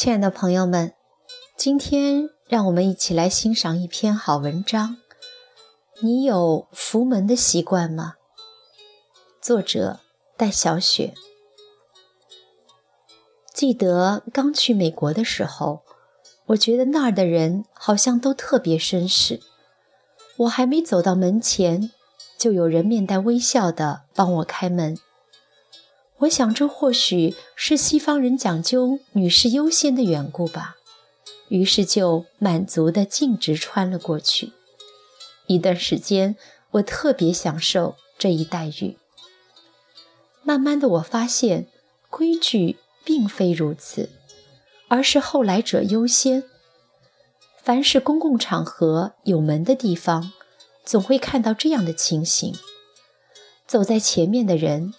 亲爱的朋友们，今天让我们一起来欣赏一篇好文章。你有扶门的习惯吗？作者戴小雪。记得刚去美国的时候，我觉得那儿的人好像都特别绅士。我还没走到门前，就有人面带微笑地帮我开门。我想，这或许是西方人讲究女士优先的缘故吧。于是就满足地径直穿了过去。一段时间，我特别享受这一待遇。慢慢的，我发现规矩并非如此，而是后来者优先。凡是公共场合有门的地方，总会看到这样的情形：走在前面的人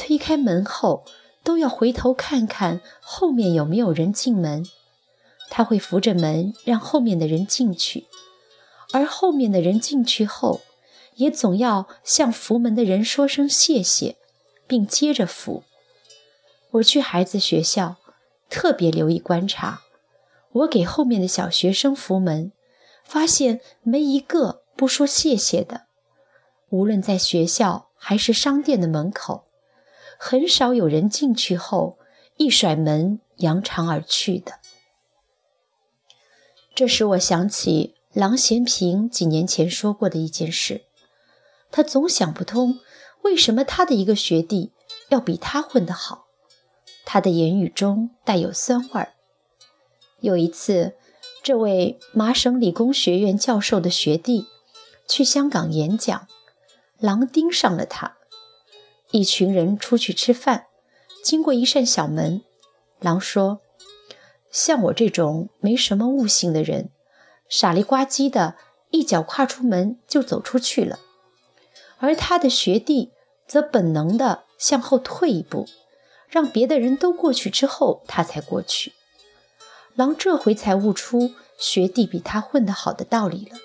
推开门后，都要回头看看后面有没有人进门。他会扶着门让后面的人进去，而后面的人进去后，也总要向扶门的人说声谢谢，并接着扶。我去孩子学校，特别留意观察。我给后面的小学生扶门，发现没一个不说谢谢的。无论在学校还是商店的门口，很少有人进去后一甩门扬长而去的。这使我想起郎咸平几年前说过的一件事，他总想不通为什么他的一个学弟要比他混得好。他的言语中带有酸味儿。有一次，这位麻省理工学院教授的学弟去香港演讲，狼盯上了他。一群人出去吃饭，经过一扇小门，狼说：“像我这种没什么悟性的人，傻里呱唧的一脚跨出门就走出去了。而他的学弟则本能的向后退一步，让别的人都过去之后，他才过去。”狼这回才悟出学弟比他混得好的道理了。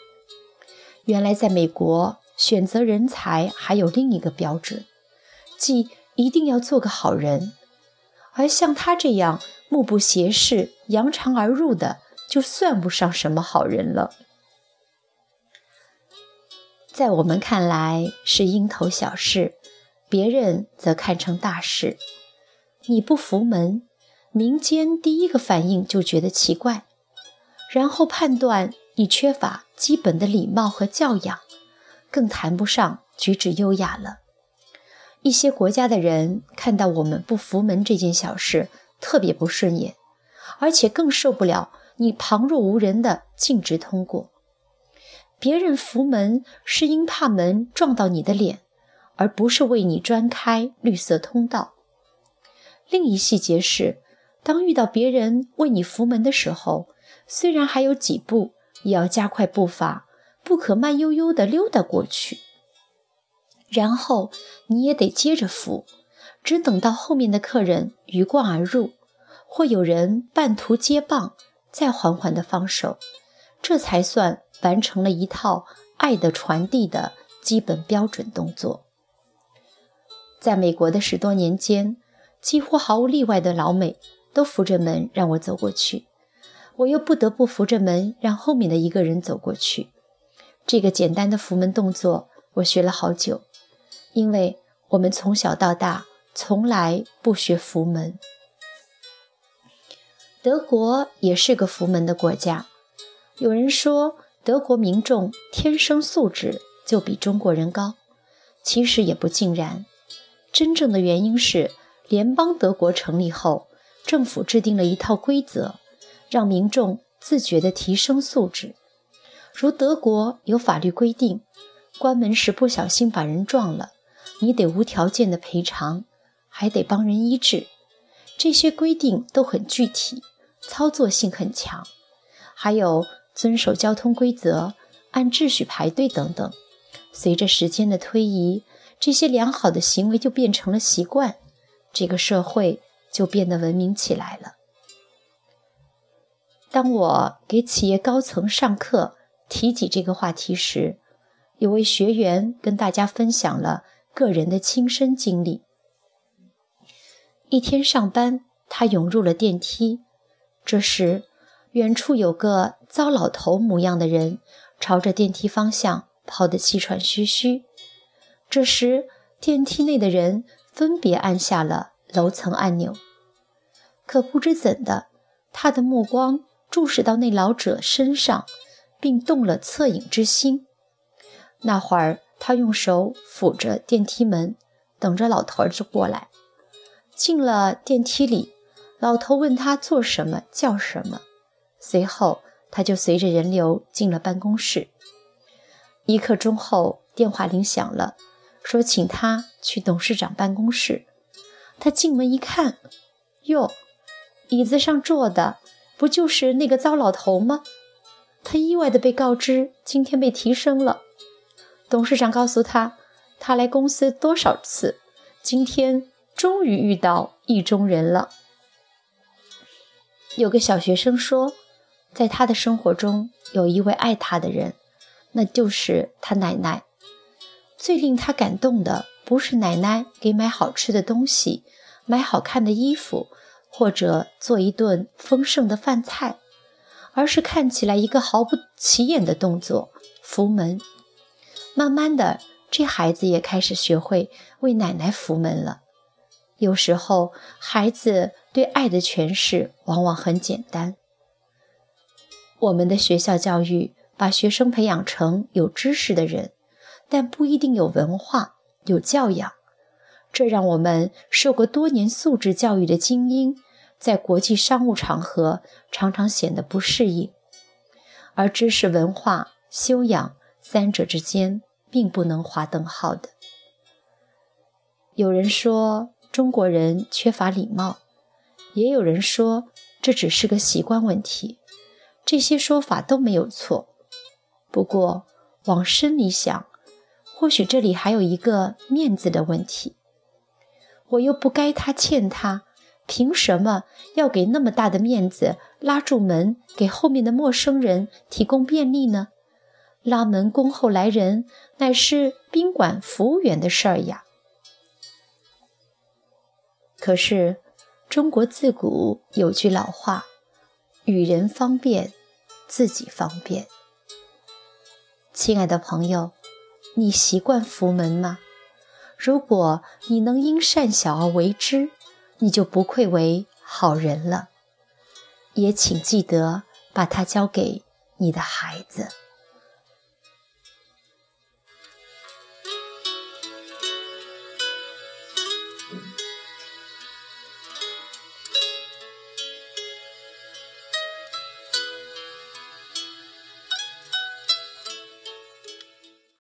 原来，在美国选择人才还有另一个标准，即一定要做个好人。而像他这样目不斜视、扬长而入的，就算不上什么好人了。在我们看来是蝇头小事，别人则看成大事。你不扶门。民间第一个反应就觉得奇怪，然后判断你缺乏基本的礼貌和教养，更谈不上举止优雅了。一些国家的人看到我们不扶门这件小事特别不顺眼，而且更受不了你旁若无人的径直通过。别人扶门是因怕门撞到你的脸，而不是为你专开绿色通道。另一细节是。当遇到别人为你扶门的时候，虽然还有几步，也要加快步伐，不可慢悠悠地溜达过去。然后你也得接着扶，只等到后面的客人鱼贯而入，或有人半途接棒，再缓缓地放手，这才算完成了一套爱的传递的基本标准动作。在美国的十多年间，几乎毫无例外的老美。都扶着门让我走过去，我又不得不扶着门让后面的一个人走过去。这个简单的扶门动作我学了好久，因为我们从小到大从来不学扶门。德国也是个扶门的国家，有人说德国民众天生素质就比中国人高，其实也不尽然。真正的原因是联邦德国成立后。政府制定了一套规则，让民众自觉地提升素质。如德国有法律规定，关门时不小心把人撞了，你得无条件的赔偿，还得帮人医治。这些规定都很具体，操作性很强。还有遵守交通规则、按秩序排队等等。随着时间的推移，这些良好的行为就变成了习惯。这个社会。就变得文明起来了。当我给企业高层上课提起这个话题时，有位学员跟大家分享了个人的亲身经历。一天上班，他涌入了电梯，这时，远处有个糟老头模样的人，朝着电梯方向跑得气喘吁吁。这时，电梯内的人分别按下了楼层按钮，可不知怎的，他的目光注视到那老者身上，并动了恻隐之心。那会儿，他用手抚着电梯门，等着老头子过来。进了电梯里，老头问他做什么，叫什么。随后，他就随着人流进了办公室。一刻钟后，电话铃响了，说请他去董事长办公室。他进门一看，哟，椅子上坐的不就是那个糟老头吗？他意外地被告知今天被提升了。董事长告诉他，他来公司多少次，今天终于遇到意中人了。有个小学生说。在他的生活中，有一位爱他的人，那就是他奶奶。最令他感动的，不是奶奶给买好吃的东西、买好看的衣服，或者做一顿丰盛的饭菜，而是看起来一个毫不起眼的动作——扶门。慢慢的，这孩子也开始学会为奶奶扶门了。有时候，孩子对爱的诠释往往很简单。我们的学校教育把学生培养成有知识的人，但不一定有文化、有教养。这让我们受过多年素质教育的精英，在国际商务场合常常显得不适应。而知识、文化、修养三者之间，并不能划等号的。有人说中国人缺乏礼貌，也有人说这只是个习惯问题。这些说法都没有错，不过往深里想，或许这里还有一个面子的问题。我又不该他欠他，凭什么要给那么大的面子拉住门，给后面的陌生人提供便利呢？拉门恭候来人，乃是宾馆服务员的事儿呀。可是中国自古有句老话。与人方便，自己方便。亲爱的朋友，你习惯扶门吗？如果你能因善小而为之，你就不愧为好人了。也请记得把它交给你的孩子。